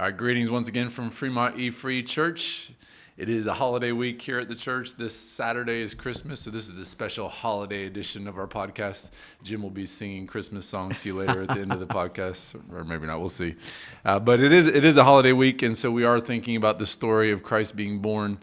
All right, greetings once again from Fremont E Free Church. It is a holiday week here at the church. This Saturday is Christmas, so this is a special holiday edition of our podcast. Jim will be singing Christmas songs to you later at the end of the podcast, or maybe not. We'll see. Uh, but it is it is a holiday week, and so we are thinking about the story of Christ being born.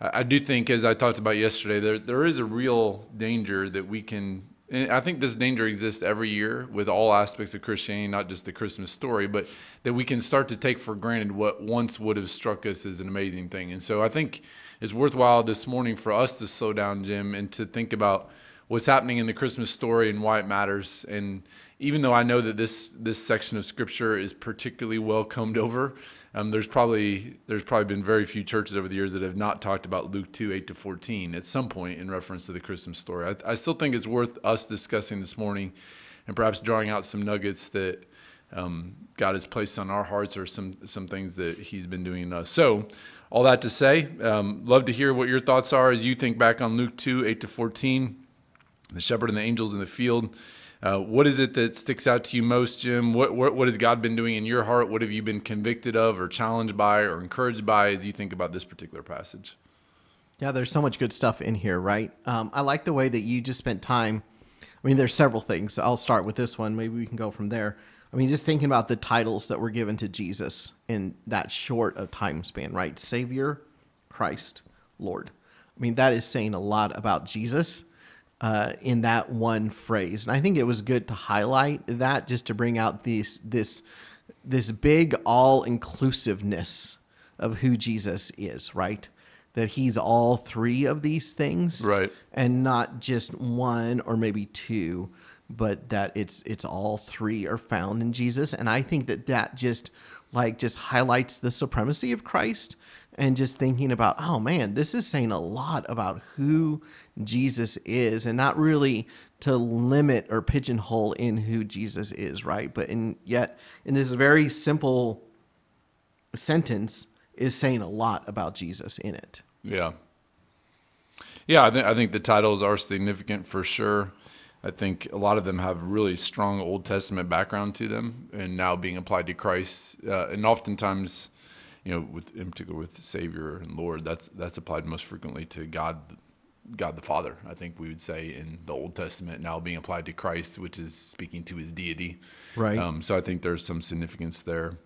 I, I do think, as I talked about yesterday, there there is a real danger that we can and I think this danger exists every year with all aspects of Christianity, not just the Christmas story, but that we can start to take for granted what once would have struck us as an amazing thing. And so I think it's worthwhile this morning for us to slow down, Jim, and to think about what's happening in the Christmas story and why it matters. And even though I know that this this section of Scripture is particularly well combed over, um, there's probably there's probably been very few churches over the years that have not talked about Luke 2 8 to 14 at some point in reference to the Christmas story. I, I still think it's worth us discussing this morning, and perhaps drawing out some nuggets that um, God has placed on our hearts, or some some things that He's been doing in us. So, all that to say, um, love to hear what your thoughts are as you think back on Luke 2 8 to 14, the shepherd and the angels in the field. Uh, what is it that sticks out to you most, Jim? What, what, what has God been doing in your heart? What have you been convicted of, or challenged by, or encouraged by as you think about this particular passage? Yeah, there's so much good stuff in here, right? Um, I like the way that you just spent time. I mean, there's several things. I'll start with this one. Maybe we can go from there. I mean, just thinking about the titles that were given to Jesus in that short of time span, right? Savior, Christ, Lord. I mean, that is saying a lot about Jesus uh, in that one phrase. And I think it was good to highlight that just to bring out this this this big all inclusiveness of who Jesus is, right? That he's all three of these things, right? And not just one or maybe two, but that it's it's all three are found in Jesus. And I think that that just like just highlights the supremacy of Christ and just thinking about, oh man, this is saying a lot about who Jesus is and not really to limit or pigeonhole in who Jesus is, right? But in yet in this very simple sentence is saying a lot about Jesus in it. Yeah. Yeah, I think I think the titles are significant for sure. I think a lot of them have really strong Old Testament background to them, and now being applied to Christ. Uh, and oftentimes, you know, with in particular with Savior and Lord, that's that's applied most frequently to God, God the Father. I think we would say in the Old Testament now being applied to Christ, which is speaking to His deity. Right. Um, so I think there's some significance there.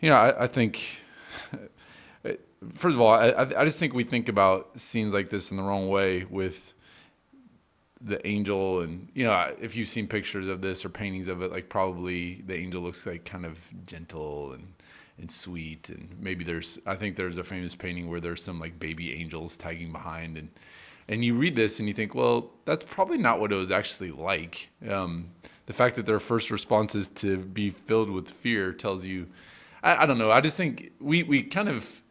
You know, I, I think. First of all, I, I just think we think about scenes like this in the wrong way with the angel and you know if you've seen pictures of this or paintings of it like probably the angel looks like kind of gentle and and sweet. And maybe there's i think there's a famous painting where there's some like baby angels tagging behind. And and you read this and you think well that's probably not what it was actually like. Um, the fact that their first response is to be filled with fear tells you i, I don't know. I just think we we kind of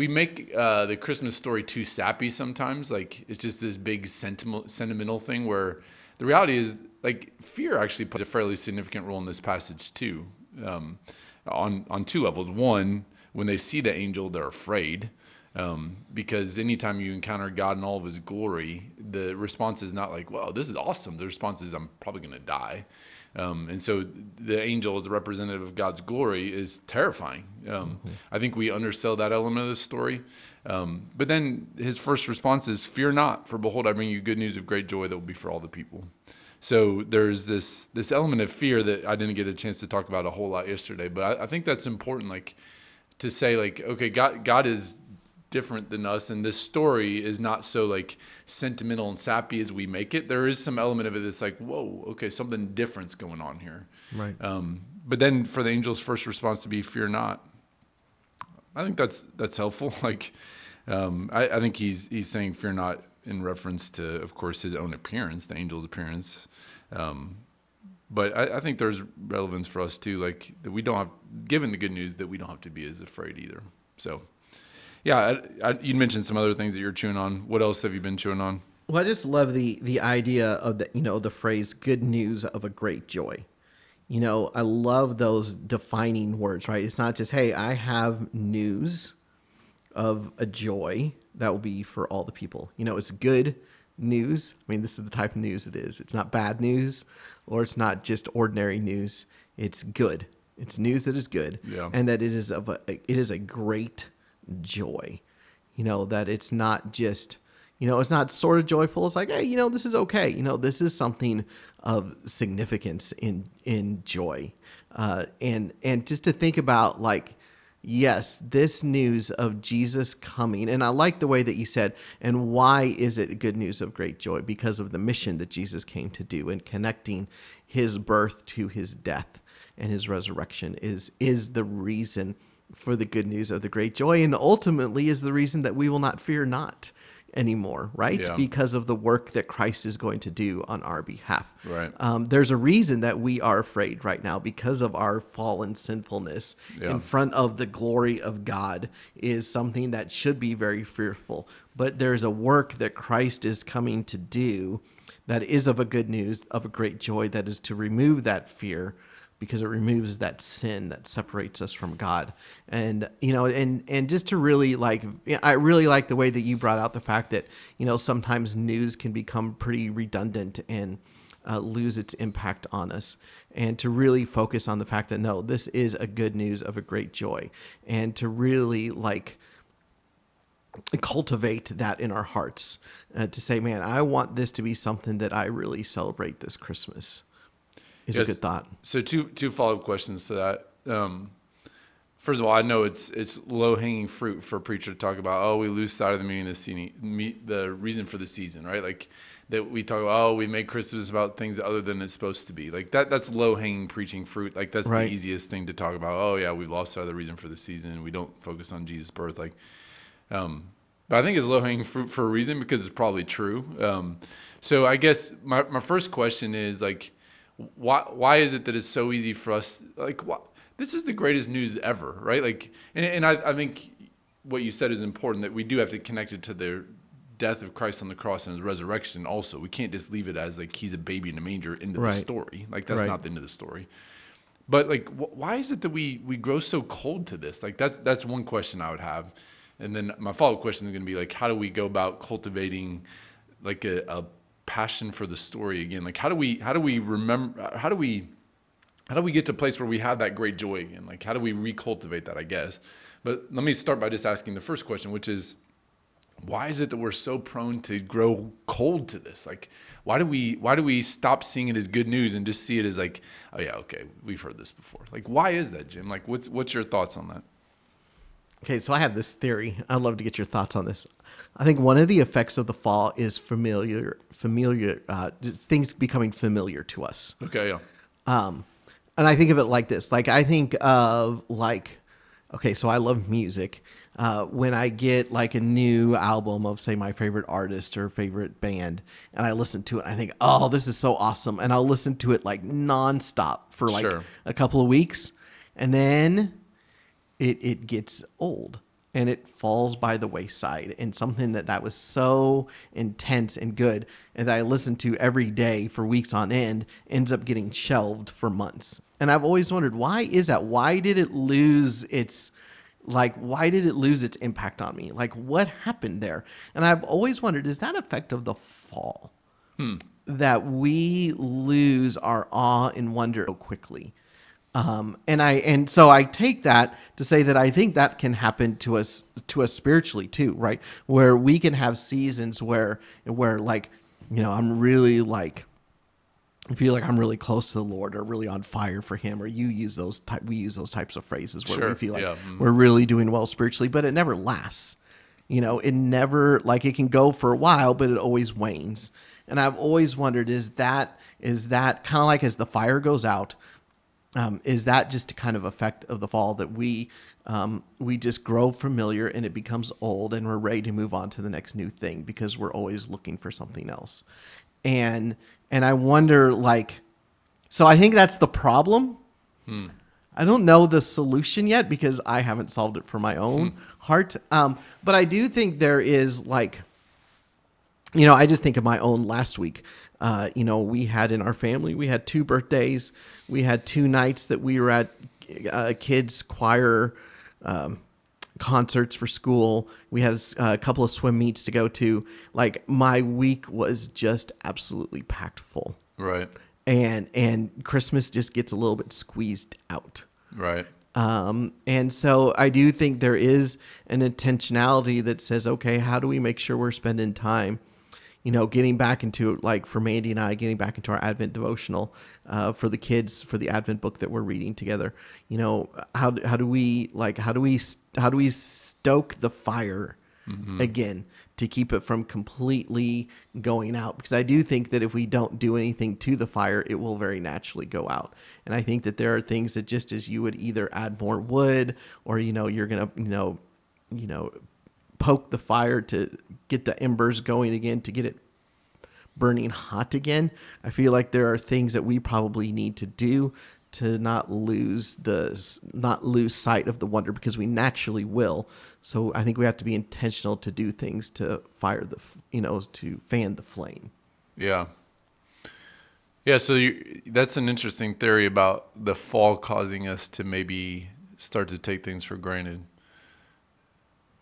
we make uh, the Christmas story too sappy sometimes. Like it's just this big sentimental sentimental thing where the reality is like fear actually plays a fairly significant role in this passage too, um, on on two levels. One, when they see the angel, they're afraid. Um, because anytime you encounter God in all of His glory, the response is not like, "Well, this is awesome." The response is, "I'm probably going to die." Um, and so the angel, as a representative of God's glory, is terrifying. Um, mm-hmm. I think we undersell that element of the story. Um, but then his first response is, Fear not, for behold, I bring you good news of great joy that will be for all the people. So there's this this element of fear that I didn't get a chance to talk about a whole lot yesterday, but I, I think that's important. Like to say, like, okay, God God is different than us and this story is not so like sentimental and sappy as we make it. There is some element of it that's like whoa okay something different's going on here. Right. Um, but then for the angel's first response to be fear not i think that's that's helpful. Like um, I, I, think he's he's saying fear not in reference to of course his own appearance the angel's appearance. Um, but I, I think there's relevance for us too like that we don't have given the good news that we don't have to be as afraid either. So yeah, I, I, you mentioned some other things that you're chewing on. What else have you been chewing on? Well, I just love the the idea of the you know the phrase "good news of a great joy." You know, I love those defining words. Right? It's not just hey, I have news of a joy that will be for all the people. You know, it's good news. I mean, this is the type of news it is. It's not bad news, or it's not just ordinary news. It's good It's news that is good, Yeah. and that it is of a, it is a great joy. You know that it's not just you know it's not sort of joyful. It's like hey, you know this is okay. You know this is something of significance in in joy, uh, and and just to think about like yes, this news of Jesus coming, and I like the way that you said, and why is it good news of great joy? Because of the mission that Jesus came to do and connecting his birth to his death and his resurrection is is the reason for the good news of the great joy and ultimately is the reason that we will not fear not anymore right Yeah. because of the work that christ is going to do on our behalf Right. um, there's a reason that we are afraid right now because of our fallen sinfulness Yeah. in front of the glory of god is something that should be very fearful but there's a work that christ is coming to do that is of a good news of a great joy that is to remove that fear because it removes that sin that separates us from God. And you know, and and just to really like I really like the way that you brought out the fact that, you know, sometimes news can become pretty redundant and uh, lose its impact on us. And to really focus on the fact that no this is a good news of a great joy. And to really like cultivate that in our hearts uh, to say man i want this to be something that i really celebrate this christmas is Yes. a good thought So two two follow up questions to that. Um, first of all, I know it's it's low hanging fruit for a preacher to talk about. Oh, we lose sight of the meaning of the season, the reason for the season, right? Like that we talk about. Oh, we make Christmas about things other than it's supposed to be. Like that. That's low hanging preaching fruit. Like that's Right. the easiest thing to talk about. Oh yeah, we've lost sight of the reason for the season. We don't focus on Jesus' birth. Like um, but I think it's low hanging fruit for a reason because it's probably true. Um, so I guess my, my first question is like, why why is it that it's so easy for us? Like, why, this is the greatest news ever, right? Like, and, and I, I think what you said is important that we do have to connect it to the death of Christ on the cross and his resurrection. Also, we can't just leave it as like he's a baby in a manger into Right. the story. Like that's Right. not the end of the story. But like, wh- why is it that we we grow so cold to this? Like, that's that's one question I would have, and then my follow up question is going to be like, how do we go about cultivating like a, a passion for the story again? Like, how do we how do we remember? How do we how do we get to a place where we have that great joy again? Like, how do we recultivate that? I guess. But let me start by just asking the first question, which is, why is it that we're so prone to grow cold to this? Like, why do we why do we stop seeing it as good news and just see it as like, oh yeah, okay, we've heard this before. Like, why is that, Jim? Like, what's what's your thoughts on that? Okay, so I have this theory. I'd love to get your thoughts on this. I think one of the effects of the fall is familiar, familiar, uh, things becoming familiar to us. Okay, yeah, Um, and I think of it like this. Like I think of like, okay, so I love music. Uh, when I get like a new album of say my favorite artist or favorite band, and I listen to it, I think, oh, this is so awesome, and I'll listen to it like nonstop for like Sure. a couple of weeks, and then it it gets old and it falls by the wayside and something that that was so intense and good and that I listened to every day for weeks on end ends up getting shelved for months. And I've always wondered why is that? Why did it lose its like why did it lose its impact on me? Like what happened there? And I've always wondered is that effect of the fall? Hmm. that we lose our awe and wonder so quickly. Um, and I and so I take that to say that I think that can happen to us to us spiritually too, right? Where we can have seasons where where like you know I'm really like I feel like I'm really close to the Lord or really on fire for Him, or you use those type we use those types of phrases where we Sure, feel like yeah, mhm. we're really doing well spiritually, but it never lasts. You know, it never like it can go for a while, but it always wanes. And I've always wondered is that is that kind of like as the fire goes out, um, is that just a kind of effect of the fall that we um, we just grow familiar and it becomes old and we're ready to move on to the next new thing because we're always looking for something else. And and i wonder like so i think that's the problem. I don't know the solution yet because i haven't solved it for my own heart. Um, but i do think there is like you know, I just think of my own last week. Uh, you know, we had in our family, we had two birthdays, we had two nights that we were at uh, kids' choir um, concerts for school. We had a couple of swim meets to go to. Like my week was just absolutely packed full, right. and and Christmas just gets a little bit squeezed out. Right. Um, and so I do think there is an intentionality that says, okay, how do we make sure we're spending time, you know, getting back into like for Mandy and I, getting back into our Advent devotional, uh, for the kids, for the Advent book that we're reading together. You know, how how do we like how do we how do we stoke the fire again to keep it from completely going out? Because I do think that if we don't do anything to the fire, it will very naturally go out. And I think that there are things that just as you would either add more wood or you know you're gonna you know you know poke the fire to get the embers going again to get it burning hot again. I feel like there are things that we probably need to do to not lose the not lose sight of the wonder because we naturally will. So I think we have to be intentional to do things to fire the you know to fan the flame. Yeah. Yeah, so you, that's an interesting theory about the fall causing us to maybe start to take things for granted.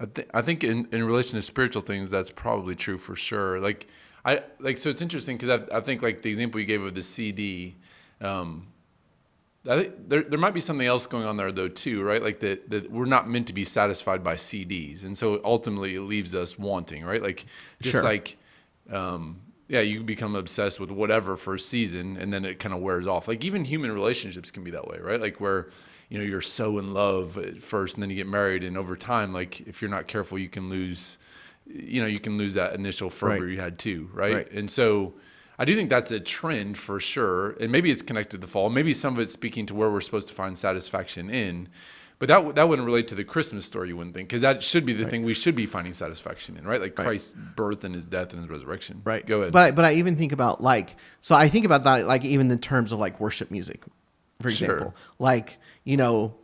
I think I think in, in relation to spiritual things, that's probably true for sure. Like I like so it's interesting because I, I think like the example you gave of the CD, um, I think there there might be something else going on there though too, right? Like that that we're not meant to be satisfied by CDs, and so ultimately it leaves us wanting, right? Like just Sure. like um, yeah, you become obsessed with whatever for a season, and then it kind of wears off. Like even human relationships can be that way, right? Like where you know you're so in love at first, and then you get married, and over time, like if you're not careful, you can lose, you know, you can lose that initial fervor Right. you had too, right? Right. And so I do think that's a trend for sure, and maybe it's connected to the fall. Maybe some of it's speaking to where we're supposed to find satisfaction in. But that that wouldn't relate to the Christmas story, you wouldn't think, because that should be the thing we should be finding satisfaction in, right? Like Right. Christ's birth and his death and his resurrection. Right. Go ahead. But I, but I even think about like so I think about that like even in terms of like worship music, for Sure. example. Like you know,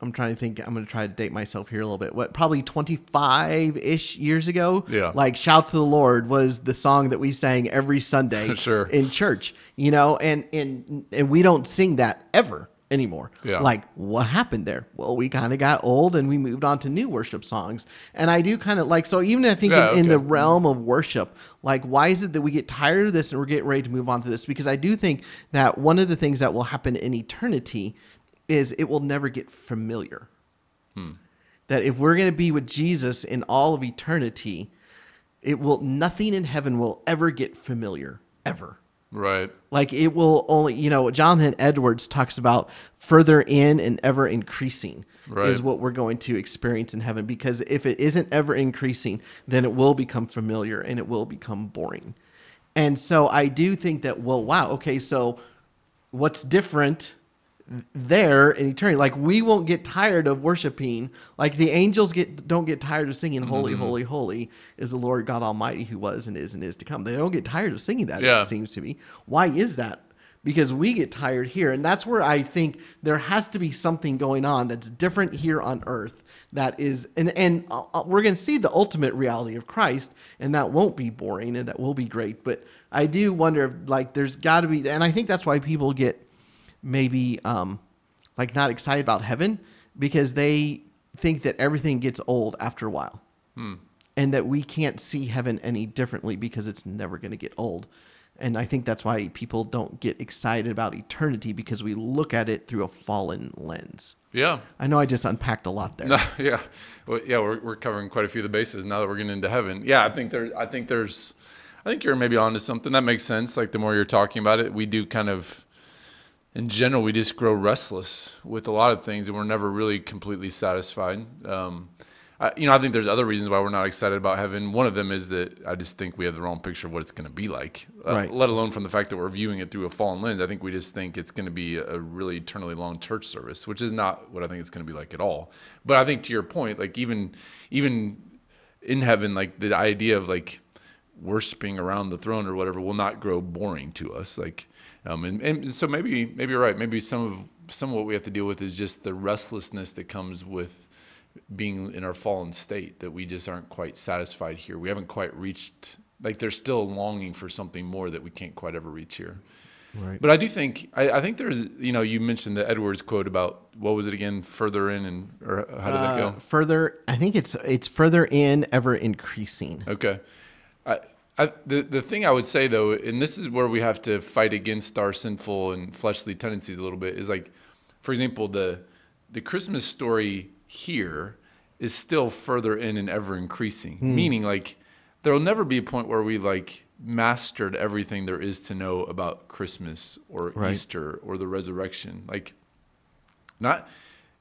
I'm trying to think. I'm going to try to date myself here a little bit. What probably 25 ish years ago. Yeah. Like "Shout to the Lord" was the song that we sang every Sunday Sure. in church. You know, and and and we don't sing that ever anymore. Yeah. Like what happened there? Well, we kind of got old and we moved on to new worship songs. And I do kind of like so even I think Yeah, in, in the realm of worship, like why is it that we get tired of this and we're getting ready to move on to this? Because I do think that one of the things that will happen in eternity is it will never get familiar. Hmm. That if we're going to be with Jesus in all of eternity, it will nothing in heaven will ever get familiar ever. right. Like it will only, you know, Jonathan Edwards talks about further in and ever increasing Right. is what we're going to experience in heaven. Because if it isn't ever increasing, then it will become familiar and it will become boring. And so I do think that, well, wow, okay, so what's different there in eternity? Like we won't get tired of worshiping. Like the angels get don't get tired of singing "Holy, Mm-hmm. Holy, Holy" is the Lord God Almighty who was and is and is to come. They don't get tired of singing that. Yeah. It seems to me. Why is that? Because we get tired here, and that's where I think there has to be something going on that's different here on Earth. That is, and and uh, uh, we're going to see the ultimate reality of Christ, and that won't be boring, and that will be great. But I do wonder if like there's got to be, and I think that's why people get maybe um, like not excited about heaven because they think that everything gets old after a while and that we can't see heaven any differently because it's never going to get old. And I think that's why people don't get excited about eternity because we look at it through a fallen lens. Yeah. I know I just unpacked a lot there. No, yeah, well, yeah, we're we're covering quite a few of the bases now that we're getting into heaven. Yeah, I think there, I think there's, I think you're maybe onto something that makes sense. Like the more you're talking about it, we do kind of, in general, we just grow restless with a lot of things, and we're never really completely satisfied. Um, I, you know, I think there's other reasons why we're not excited about heaven. One of them is that I just think we have the wrong picture of what it's going to be like. Uh, Right. let alone from the fact that we're viewing it through a fallen lens. I think we just think it's going to be a really eternally long church service, which is not what I think it's going to be like at all. But I think to your point, like even even in heaven, like the idea of like worshiping around the throne or whatever will not grow boring to us. Like, um, and, and so maybe maybe you're right. Maybe some of some of what we have to deal with is just the restlessness that comes with being in our fallen state that we just aren't quite satisfied here. We haven't quite reached like there's still longing for something more that we can't quite ever reach here. Right. But I do think I, I think there's you know you mentioned the Edwards quote about what was it again further in and or how did that Uh, go? further, I think it's it's further in, ever increasing. Okay. I, I, the, the thing I would say though, and this is where we have to fight against our sinful and fleshly tendencies a little bit, is like, for example, the the Christmas story here is still further in and ever increasing. Hmm. Meaning, like, there will never be a point where we like mastered everything there is to know about Christmas or Right. Easter or the resurrection. Like, not,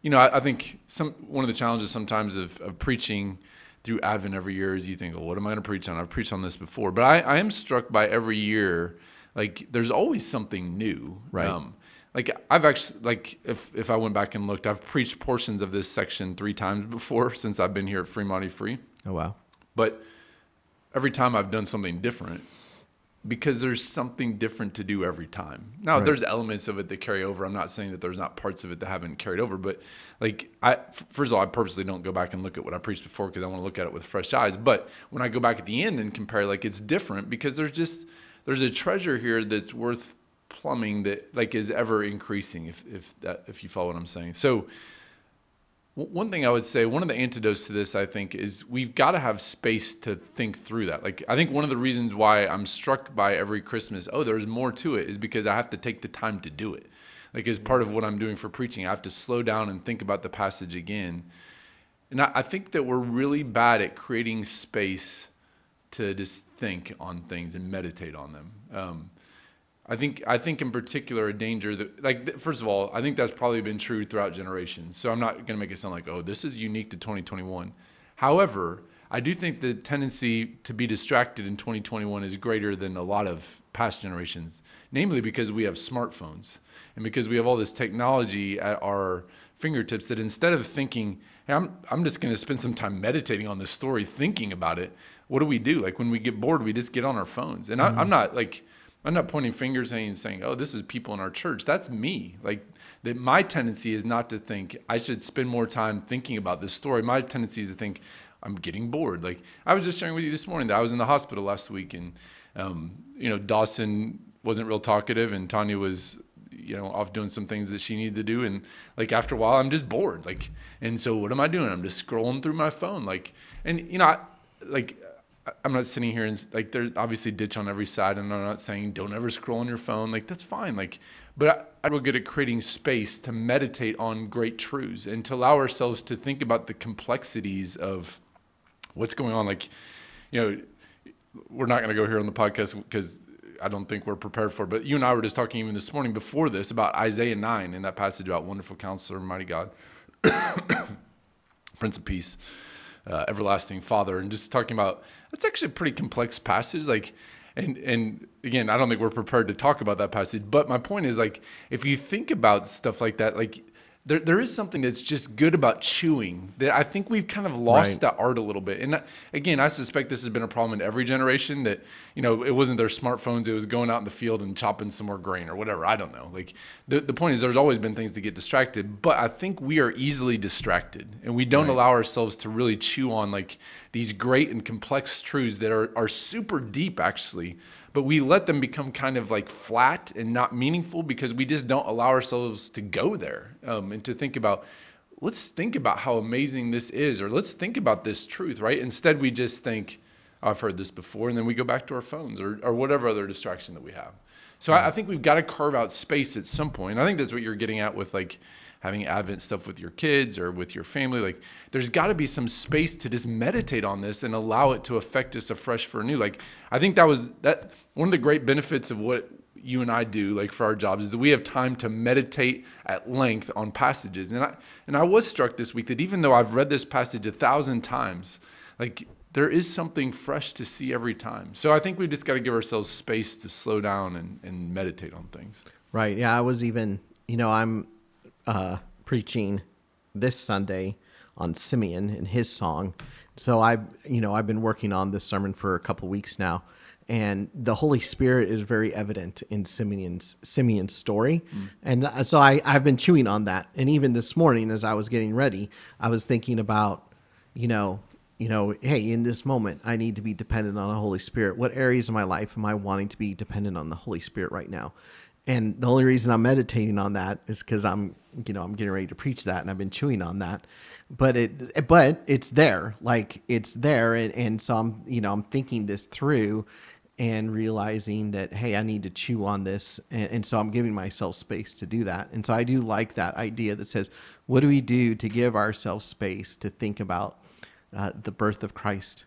you know, I, I think some one of the challenges sometimes of, of preaching through Advent every year is you think, well, what am I going to preach on? I've preached on this before, but I, I am struck by every year, like there's always something new. Right. Um, like I've actually, like if if I went back and looked, I've preached portions of this section three times before since I've been here at Fremont Free, Oh wow. but every time I've done something different because there's something different to do every time. Now Right. there's elements of it that carry over. I'm not saying that there's not parts of it that haven't carried over, but like I first of all, I purposely don't go back and look at what I preached before because I want to look at it with fresh eyes. But when I go back at the end and compare, like it's different because there's just there's a treasure here that's worth plumbing that like is ever increasing. If if that if you follow what I'm saying, so. One thing I would say, one of the antidotes to this, I think, is we've got to have space to think through that. Like, I think one of the reasons why I'm struck by every Christmas, oh, there's more to it, is because I have to take the time to do it. Like, as part of what I'm doing for preaching, I have to slow down and think about the passage again. And I, I think that we're really bad at creating space to just think on things and meditate on them. Um, I think I think in particular a danger that like first of all I think that's probably been true throughout generations. So I'm not going to make it sound like oh this is unique to 2021. However, I do think the tendency to be distracted in 2021 is greater than a lot of past generations, namely because we have smartphones and because we have all this technology at our fingertips that instead of thinking, hey, I'm, I'm just going to spend some time meditating on this story, thinking about it, what do we do? Like when we get bored, we just get on our phones. And I, I'm mm-hmm. not like, I'm not pointing fingers and saying, oh, this is people in our church. That's me. Like that my tendency is not to think I should spend more time thinking about this story. My tendency is to think I'm getting bored. Like I was just sharing with you this morning that I was in the hospital last week and, um, you know, Dawson wasn't real talkative and Tanya was, you know, off doing some things that she needed to do. And like after a while, I'm just bored. Like, and so what am I doing? I'm just scrolling through my phone. Like, and you know, I, like I'm not sitting here and like there's obviously ditch on every side, and I'm not saying don't ever scroll on your phone. Like that's fine. Like, but I, I will get at creating space to meditate on great truths and to allow ourselves to think about the complexities of what's going on. Like, you know, we're not going to go here on the podcast because I don't think we're prepared for. But you and I were just talking even this morning before this about Isaiah nine and that passage about wonderful Counselor, mighty God. Prince of Peace, uh, everlasting Father, and just talking about that's actually a pretty complex passage. Like, and and again, I don't think we're prepared to talk about that passage. But my point is, like, if you think about stuff like that, like. There, there is something that's just good about chewing that I think we've kind of lost Right. that art a little bit. And uh, again, I suspect this has been a problem in every generation that, you know, it wasn't their smartphones, it was going out in the field and chopping some more grain or whatever. I don't know. Like the, the point is there's always been things to get distracted, but I think we are easily distracted and we don't allow ourselves to really chew on like these great and complex truths that are, are super deep actually, but we let them become kind of like flat and not meaningful because we just don't allow ourselves to go there um, and to think about let's think about how amazing this is or let's think about this truth right instead we just think "Oh, i've heard this before and then we go back to our phones or, or whatever other distraction that we have so I, I think we've got to carve out space at some point. i think that's what you're getting at with like having advent stuff with your kids or with your family like there's got to be some space to just meditate on this and allow it to affect us afresh for new like i think that was that one of the great benefits of what you and I do, like for our jobs, is that we have time to meditate at length on passages. And I and I was struck this week that even though I've read this passage a thousand times, like there is something fresh to see every time. So I think we just got to give ourselves space to slow down and, and meditate on things. Right. Yeah, I was even, you know, I'm uh, preaching this Sunday on Simeon and his song. So I, you know, I've been working on this sermon for a couple weeks now, and the Holy Spirit is very evident in Simeon's Simeon's story, and uh, so I I've been chewing on that. And even this morning, as I was getting ready, I was thinking about, you know, you know, hey, in this moment, I need to be dependent on the Holy Spirit. What areas of my life am I wanting to be dependent on the Holy Spirit right now? And the only reason I'm meditating on that is because I'm, you know, I'm getting ready to preach that, and I've been chewing on that. But it, but it's there, like it's there, and, and so I'm, you know, I'm thinking this through, and realizing that hey i need to chew on this. And, and so i'm giving myself space to do that. And so i do like that idea that says what do we do to give ourselves space to think about uh, the birth of christ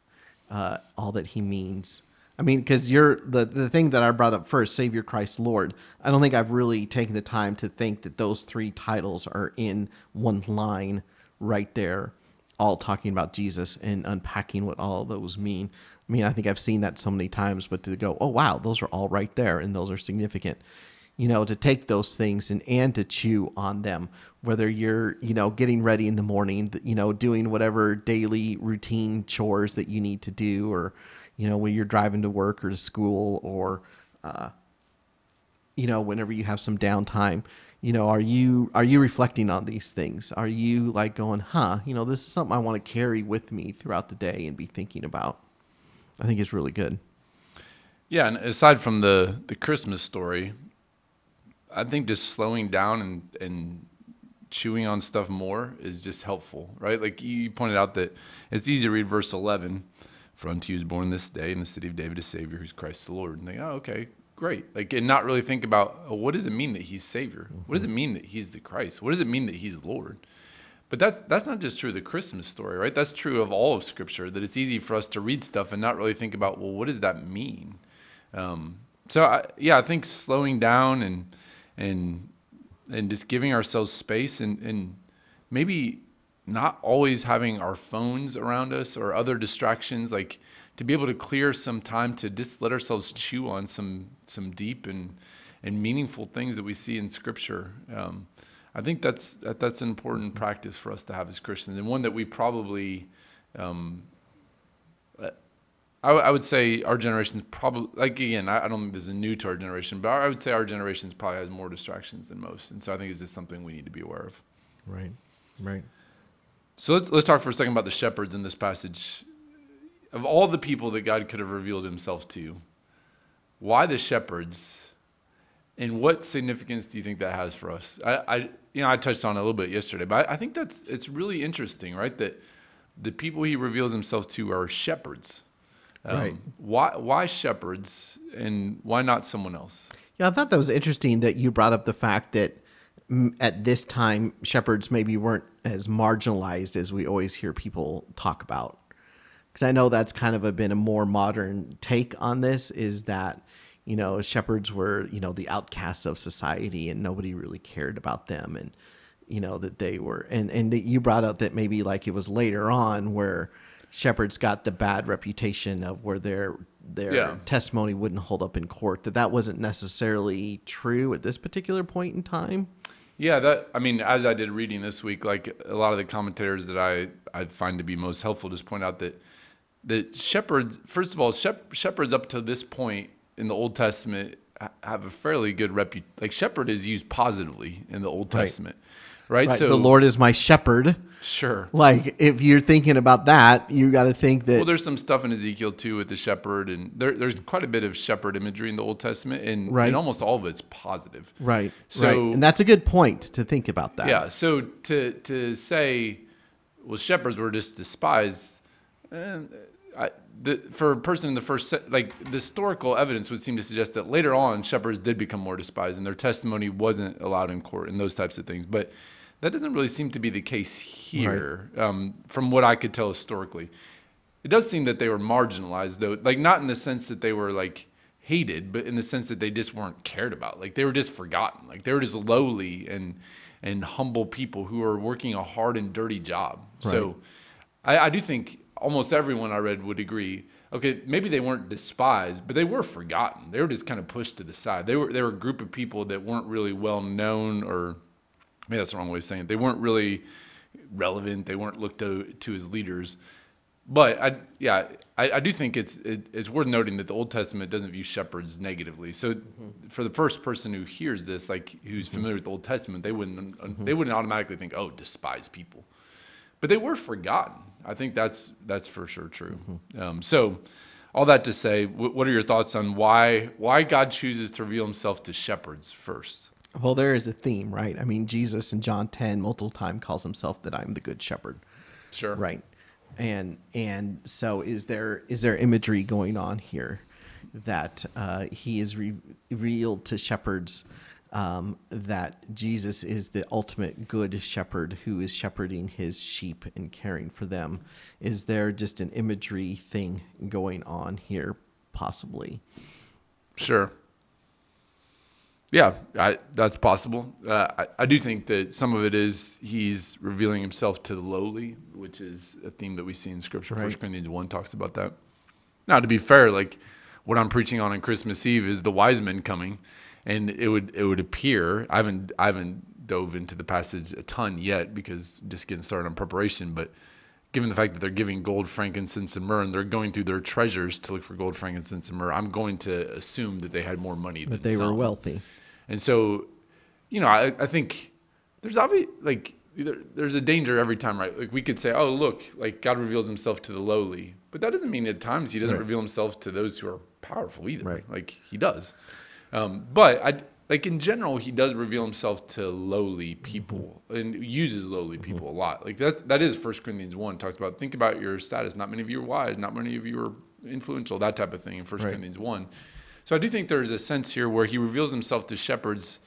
uh, all that he means i mean because you're the, the thing that i brought up first savior christ lord i don't think i've really taken the time to think that those three titles are in one line right there all talking about jesus and unpacking what all those mean I mean, I think I've seen that so many times, but to go, oh wow, those are all right there, and those are significant. You know, to take those things and and to chew on them, whether you're you know getting ready in the morning, you know, doing whatever daily routine chores that you need to do, or you know when you're driving to work or to school, or uh, you know whenever you have some downtime you know are you are you reflecting on these things are you like going huh you know this is something i want to carry with me throughout the day and be thinking about I think it's really good. Yeah, and aside from the the Christmas story, I think just slowing down and and chewing on stuff more is just helpful, right? Like you pointed out that it's easy to read verse 11, for unto you is born this day in the city of David a Savior who's Christ the Lord. And think, oh, okay, great. Like, and not really think about oh, what does it mean that he's Savior? Mm-hmm. What does it mean that he's the Christ? What does it mean that he's Lord? But that's that's not just true of the Christmas story, right? That's true of all of Scripture. That it's easy for us to read stuff and not really think about, well, what does that mean? Um, so I, yeah, I think slowing down and and and just giving ourselves space and and maybe not always having our phones around us or other distractions, like to be able to clear some time to just let ourselves chew on some some deep and and meaningful things that we see in Scripture. Um, I think that's that, that's an important practice for us to have as Christians, and one that we probably, um, I, I, would say, our generation probably like again, I, I, don't think this is new to our generation, but I would say our generation probably has more distractions than most, and so I think it's just something we need to be aware of. Right, right. So let's let's talk for a second about the shepherds in this passage. Of all the people that God could have revealed Himself to, why the shepherds? And what significance do you think that has for us? I, I you know, I touched on it a little bit yesterday, but I, I think that's it's really interesting, right? That the people he reveals himself to are shepherds. Um, right. Why why shepherds and why not someone else? Yeah, I thought that was interesting that you brought up the fact that at this time shepherds maybe weren't as marginalized as we always hear people talk about. Because I know that's kind of a, been a more modern take on this. Is that you know, shepherds were, you know, the outcasts of society and nobody really cared about them. And, you know, that they were, and, and you brought up that maybe like it was later on where shepherds got the bad reputation of where their, their yeah. testimony wouldn't hold up in court, that that wasn't necessarily true at this particular point in time. Yeah, that I mean, as I did reading this week, like a lot of the commentators that I I find to be most helpful, just point out that that shepherds, first of all, shepherds up to this point in the Old Testament have a fairly good reputation. Like shepherd is used positively in the Old Testament, right? right? So the Lord is my shepherd. Sure. Like if you're thinking about that, you got to think that. Well, there's some stuff in Ezekiel too with the shepherd, and there, there's quite a bit of shepherd imagery in the Old Testament, and, right. and almost all of it's positive. Right. So, right. And that's a good point to think about that. Yeah. So to to say, well, shepherds were just despised. Eh, I, the, for a person in the first, like the historical evidence would seem to suggest that later on shepherds did become more despised and their testimony wasn't allowed in court and those types of things. But that doesn't really seem to be the case here, right. um, from what I could tell historically. It does seem that they were marginalized, though, like not in the sense that they were like hated, but in the sense that they just weren't cared about. Like they were just forgotten. Like they were just lowly and and humble people who are working a hard and dirty job. Right. So I, I do think almost everyone I read would agree. Okay, maybe they weren't despised, but they were forgotten. They were just kind of pushed to the side. They were they were a group of people that weren't really well known, or maybe that's the wrong way of saying it. They weren't really relevant. They weren't looked to to as leaders. But I, yeah, I, I do think it's it, it's worth noting that the Old Testament doesn't view shepherds negatively. So, mm-hmm. for the first person who hears this, like who's mm-hmm. familiar with the Old Testament, they wouldn't mm-hmm. they wouldn't automatically think, oh, despise people but they were forgotten. I think that's that's for sure true. Mm-hmm. Um, so, all that to say, what are your thoughts on why why God chooses to reveal Himself to shepherds first? Well, there is a theme, right? I mean, Jesus in John ten multiple time calls Himself that I'm the good shepherd. Sure. Right. And and so is there is there imagery going on here that uh, he is re- revealed to shepherds um, that Jesus is the ultimate good shepherd who is shepherding his sheep and caring for them. Is there just an imagery thing going on here, possibly? Sure. Yeah, I, that's possible. Uh, I, I do think that some of it is he's revealing himself to the lowly, which is a theme that we see in Scripture. Right. First Corinthians one talks about that. Now, to be fair, like what I'm preaching on on Christmas Eve is the wise men coming, and it would it would appear I haven't I haven't dove into the passage a ton yet because just getting started on preparation, but given the fact that they're giving gold, frankincense, and myrrh, and they're going through their treasures to look for gold, frankincense, and myrrh, I'm going to assume that they had more money than That they were wealthy. And so, you know, I, I think there's obvious like there, there's a danger every time, right? Like we could say, oh, look, like God reveals Himself to the lowly, but that doesn't mean at times He doesn't Right. reveal Himself to those who are powerful either. Right. Like He does. Um, but I like in general, He does reveal Himself to lowly people and uses lowly people a lot. Like that that is First Corinthians one talks about. Think about your status. Not many of you are wise. Not many of you are influential. That type of thing in First Right. Corinthians one. So I do think there's a sense here where he reveals himself to shepherds.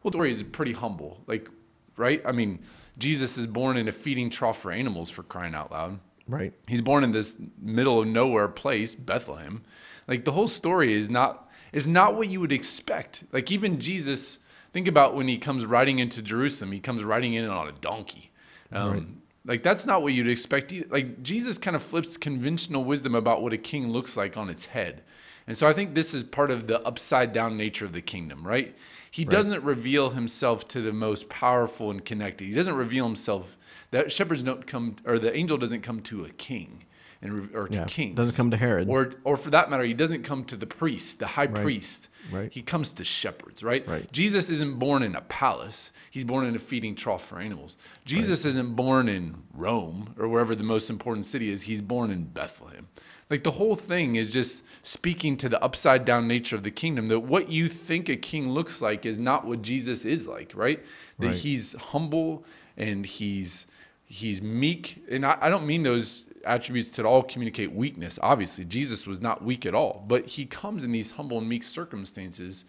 Well, the way he's pretty humble, like, right? I mean, Jesus is born in a feeding trough for animals, for crying out loud. Right. He's born in this middle of nowhere place, Bethlehem. Like the whole story is not is not what you would expect. Like even Jesus, think about when he comes riding into Jerusalem. He comes riding in on a donkey. Um, Right. Like that's not what you'd expect. Either. Like Jesus kind of flips conventional wisdom about what a king looks like on its head. And so I think this is part of the upside down nature of the kingdom, right? He doesn't reveal himself to the most powerful and connected. He doesn't reveal himself. That shepherds don't come, or the angel doesn't come to a king, and or to Yeah, kings. doesn't come to Herod. or or for that matter, he doesn't come to the priest, the high Right. priest. Right. He comes to shepherds, right? Right. Jesus isn't born in a palace. He's born in a feeding trough for animals. Jesus isn't born in Rome or wherever the most important city is. He's born in Bethlehem. Like the whole thing is just speaking to the upside down nature of the kingdom that what you think a king looks like is not what Jesus is like, right? That Right. he's humble and he's he's meek. And I, I don't mean those attributes to all communicate weakness. Obviously, Jesus was not weak at all, but he comes in these humble and meek circumstances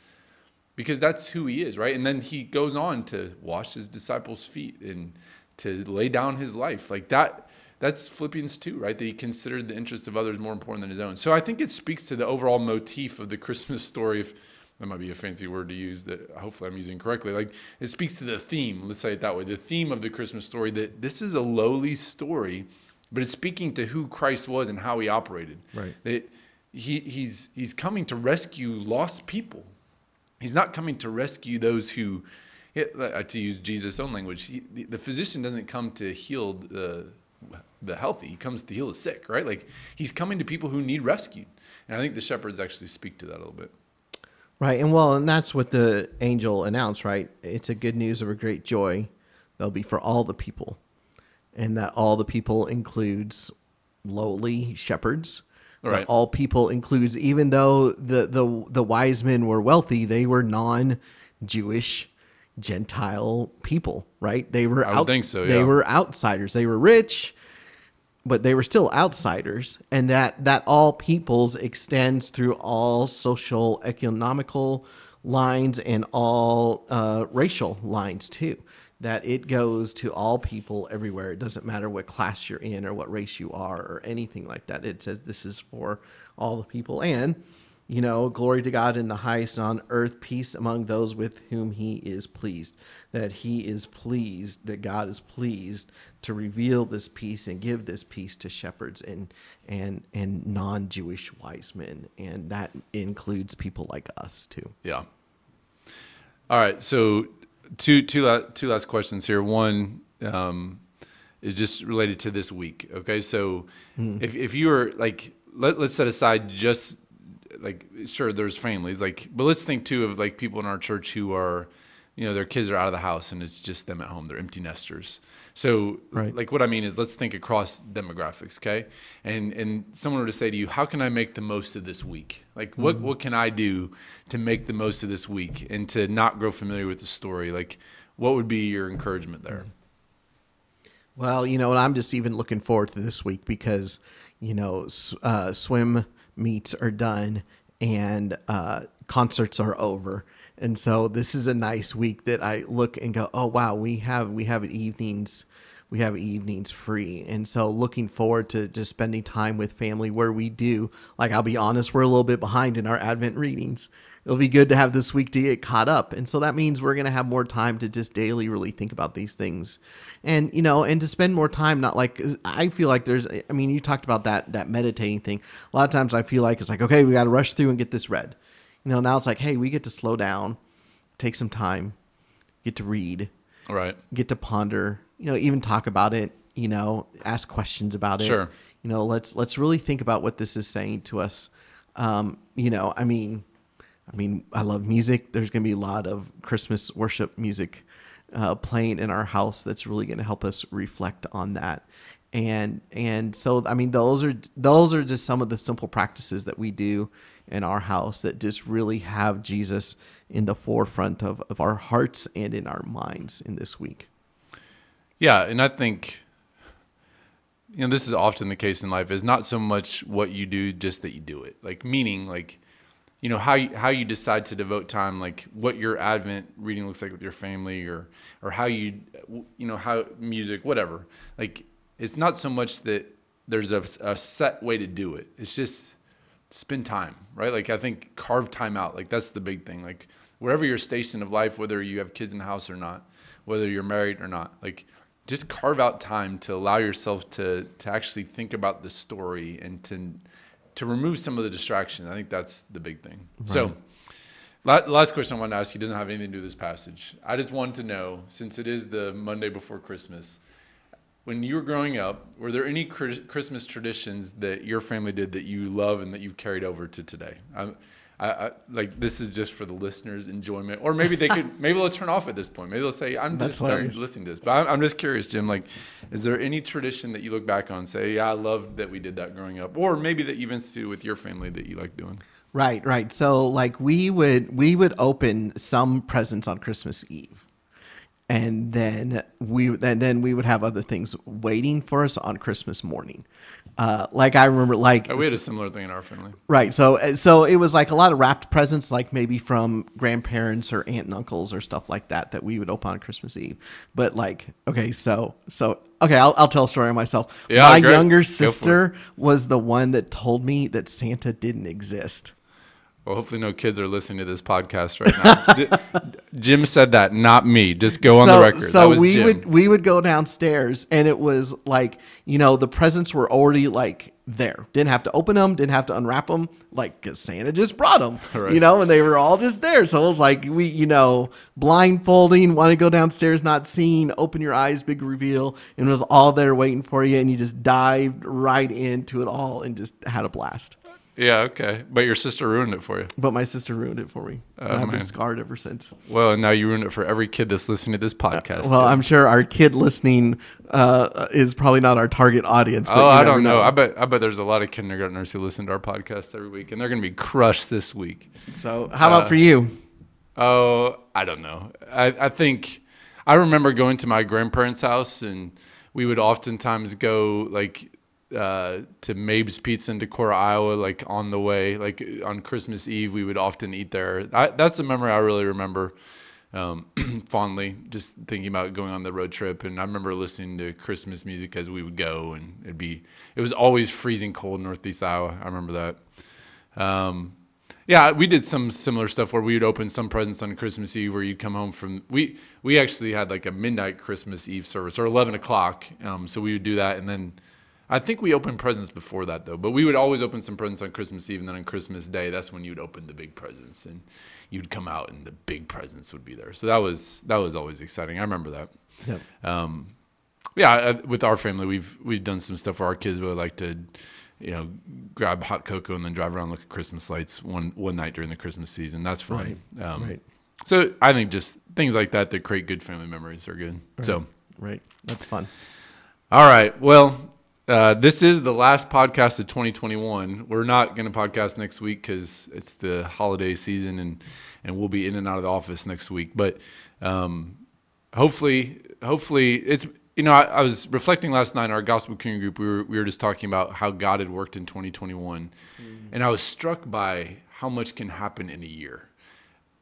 because that's who he is, right? And then he goes on to wash his disciples' feet and to lay down his life. Like that that's Philippians 2, right? That he considered the interests of others more important than his own. So I think it speaks to the overall motif of the Christmas story. If that might be a fancy word to use that hopefully I'm using correctly. Like it speaks to the theme, let's say it that way, the theme of the Christmas story that this is a lowly story, but it's speaking to who Christ was and how he operated. Right. That he, he's he's coming to rescue lost people. He's not coming to rescue those who, uh, to use Jesus' own language, he, the, the physician doesn't come to heal the, the healthy. He comes to heal the sick, right? Like he's coming to people who need rescued. And I think the shepherds actually speak to that a little bit. Right, and well, and that's what the angel announced, right? It's a good news of a great joy that'll be for all the people, and that all the people includes lowly shepherds. That Right. all people includes, even though the the the wise men were wealthy, they were non-Jewish, Gentile people, right? They were I would think so, yeah. They were outsiders. They were rich, but they were still outsiders and that that all peoples extends through all social economical lines and all uh, racial lines too that it goes to all people everywhere it doesn't matter what class you're in or what race you are or anything like that it says this is for all the people and you know, glory to God in the highest on earth, peace among those with whom he is pleased. That he is pleased, that God is pleased to reveal this peace and give this peace to shepherds and and and non-Jewish wise men, and that includes people like us too. Yeah. All right. So two two two last questions here. One um, is just related to this week. Okay. So if if you were like let let's set aside just like sure there's families like but let's think too of like people in our church who are you know their kids are out of the house and it's just them at home they're empty nesters so Right. like what i mean is let's think across demographics okay? And and someone were to say to you how can i make the most of this week? Like what what can i do to make the most of this week and to not grow familiar with the story? Like what would be your encouragement there? Well, you know, and I'm just even looking forward to this week because, you know, uh, swim meets are done and uh, concerts are over. And so this is a nice week that I look and go, oh wow, we have we have evenings we have evenings free. And so looking forward to just spending time with family where we do. Like I'll be honest, we're a little bit behind in our Advent readings. It'll be good to have this week to get caught up. And so that means we're going to have more time to just daily really think about these things. And you know, and to spend more time not like I feel like there's I mean, you talked about that that meditating thing. A lot of times I feel like it's like, okay, we got to rush through and get this read. You know, now it's like, hey, we get to slow down, take some time, get to read, Right. get to ponder, you know, even talk about it, you know, ask questions about it. Sure. You know, let's let's really think about what this is saying to us. Um, you know, I mean, I mean, I love music. There's going to be a lot of Christmas worship music uh, playing in our house. That's really going to help us reflect on that. And and so I mean, those are those are just some of the simple practices that we do in our house that just really have Jesus in the forefront of, of our hearts and in our minds in this week. Yeah, and I think you know this is often the case in life is not so much what you do, just that you do it. Like meaning, like you know how you, how you decide to devote time, like what your Advent reading looks like with your family, or or how you you know how music, whatever. Like it's not so much that there's a, a set way to do it. It's just spend time, right? Like I think carve time out. Like that's the big thing. Like wherever your station of life, whether you have kids in the house or not, whether you're married or not, like just carve out time to allow yourself to to actually think about the story and to to remove some of the distractions. I think that's the big thing. So. Last question I want to ask you doesn't have anything to do with this passage. I just wanted to know, since it is the Monday before Christmas, when you were growing up, were there any Christmas traditions that your family did that you love and that you've carried over to today? I, I, like this is just for the listeners' enjoyment, or maybe they could, maybe they'll turn off at this point. Maybe they'll say, "I'm That's just hilarious. listening to this." But I'm, I'm just curious, Jim. Like, is there any tradition that you look back on and say, "Yeah, I loved that we did that growing up," or maybe that you've instituted with your family that you like doing? Right, right. So like we would we would open some presents on Christmas Eve. And then we and then we would have other things waiting for us on Christmas morning. Uh, like I remember like Uh, We had a similar thing in our family. Right. So so it was like a lot of wrapped presents, like maybe from grandparents or aunt and uncles or stuff like that, that we would open on Christmas Eve. But like, okay, so so okay, I'll I'll tell a story myself. Yeah, My great. younger Go for it. sister was the one that told me that Santa didn't exist. Well, hopefully, no kids are listening to this podcast right now. Jim said that, not me. Just go on so, the record. So we Jim. would we would go downstairs, and it was like you know the presents were already like there. Didn't have to open them, didn't have to unwrap them, like because Santa just brought them, Right. you know, and they were all just there. So it was like we, you know, blindfolding, want to go downstairs, not seeing, open your eyes, big reveal, and it was all there waiting for you, and you just dived right into it all and just had a blast. Yeah, okay. But your sister ruined it for you. But my sister ruined it for me. and I've been Oh, scarred ever since. Well, and now you ruined it for every kid that's listening to this podcast. Well, Jim. I'm sure our kid listening uh, is probably not our target audience. But Oh, I don't know. I bet I bet there's a lot of kindergartners who listen to our podcast every week, and they're going to be crushed this week. So, how about Uh, for you? Oh, I don't know. I, I think I remember going to my grandparents' house, and we would oftentimes go like uh, to Mabe's Pizza in Decorah, Iowa, like on the way, like on Christmas Eve. We would often eat there. I, that's a memory I really remember um, fondly. Just thinking about going on the road trip, and I remember listening to Christmas music as we would go, and it'd be it was always freezing cold in Northeast Iowa. I remember that. Um, yeah, we did some similar stuff where we would open some presents on Christmas Eve, where you'd come home from. We we actually had like a midnight Christmas Eve service or eleven o'clock. Um, so we would do that, and then I think we opened presents before that though. But we would always open some presents on Christmas Eve, and then on Christmas Day, that's when you'd open the big presents, and you'd come out, and the big presents would be there. So that was that was always exciting. I remember that. Yep. Um, yeah, uh, with our family, we've we've done some stuff where our kids really like to, you know, grab hot cocoa and then drive around and look at Christmas lights one one night during the Christmas season. That's fun. Um, right. So I think just things like that that create good family memories are good. So Right. That's fun. all right, well. Uh, this is the last podcast of 2021. We're not going to podcast next week because it's the holiday season, and and we'll be in and out of the office next week. But um, hopefully, hopefully it's you know I, I was reflecting last night in our gospel community group. We were we were just talking about how God had worked in 2021, and I was struck by how much can happen in a year.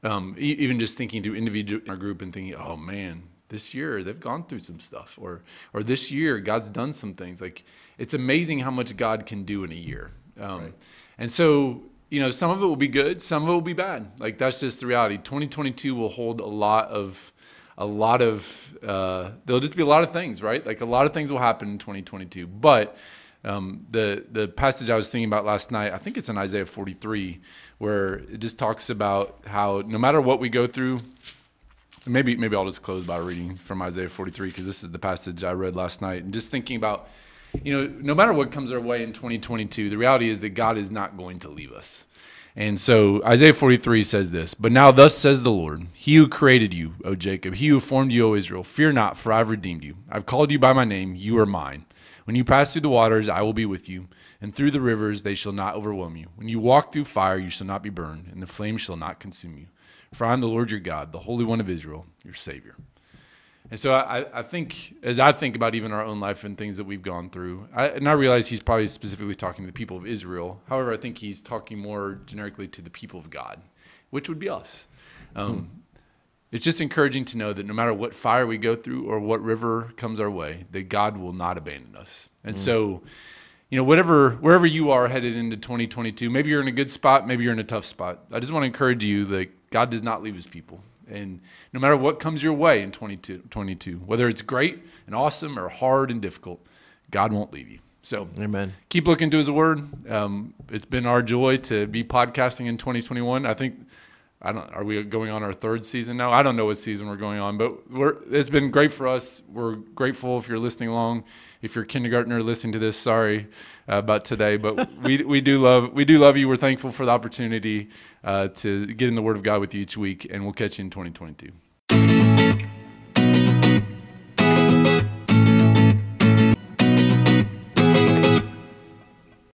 Um, e- even just thinking to individual in our group and thinking, oh man, this year they've gone through some stuff, or or this year God's done some things. Like it's amazing how much God can do in a year. Um, Right. And so you know, some of it will be good, some of it will be bad. Like that's just the reality. 2022 will hold a lot of a lot of uh, there'll just be a lot of things, right? Like a lot of things will happen in 2022. But um, the the passage I was thinking about last night, I think it's in Isaiah 43, where it just talks about how no matter what we go through, maybe maybe I'll just close by reading from Isaiah 43 because this is the passage I read last night, and just thinking about, you know, no matter what comes our way in 2022, the reality is that God is not going to leave us. And so Isaiah 43 says this, but now thus says the Lord, he who created you, O Jacob, he who formed you, O Israel, fear not, for I've redeemed you. I've called you by my name, you are mine. When you pass through the waters, I will be with you, and through the rivers, they shall not overwhelm you. When you walk through fire, you shall not be burned, and the flame shall not consume you. For I am the Lord your God, the Holy One of Israel, your Savior. And so I, I think, as I think about even our own life and things that we've gone through, I, and I realize he's probably specifically talking to the people of Israel. However, I think he's talking more generically to the people of God, which would be us. Um, It's just encouraging to know that no matter what fire we go through or what river comes our way, that God will not abandon us. And so, you know, whatever wherever you are headed into 2022, maybe you're in a good spot, maybe you're in a tough spot. I just want to encourage you that God does not leave his people. And no matter what comes your way in 2022, whether it's great and awesome or hard and difficult, God won't leave you. So Amen. keep looking to his word. Um, it's been our joy to be podcasting in 2021. I think I don't. Are we going on our third season now? I don't know what season we're going on, but we're. It's been great for us. We're grateful if you're listening along. If you're a kindergartner listening to this, sorry uh, about today, but we we do love we do love you. We're thankful for the opportunity uh, to get in the Word of God with you each week, and we'll catch you in 2022.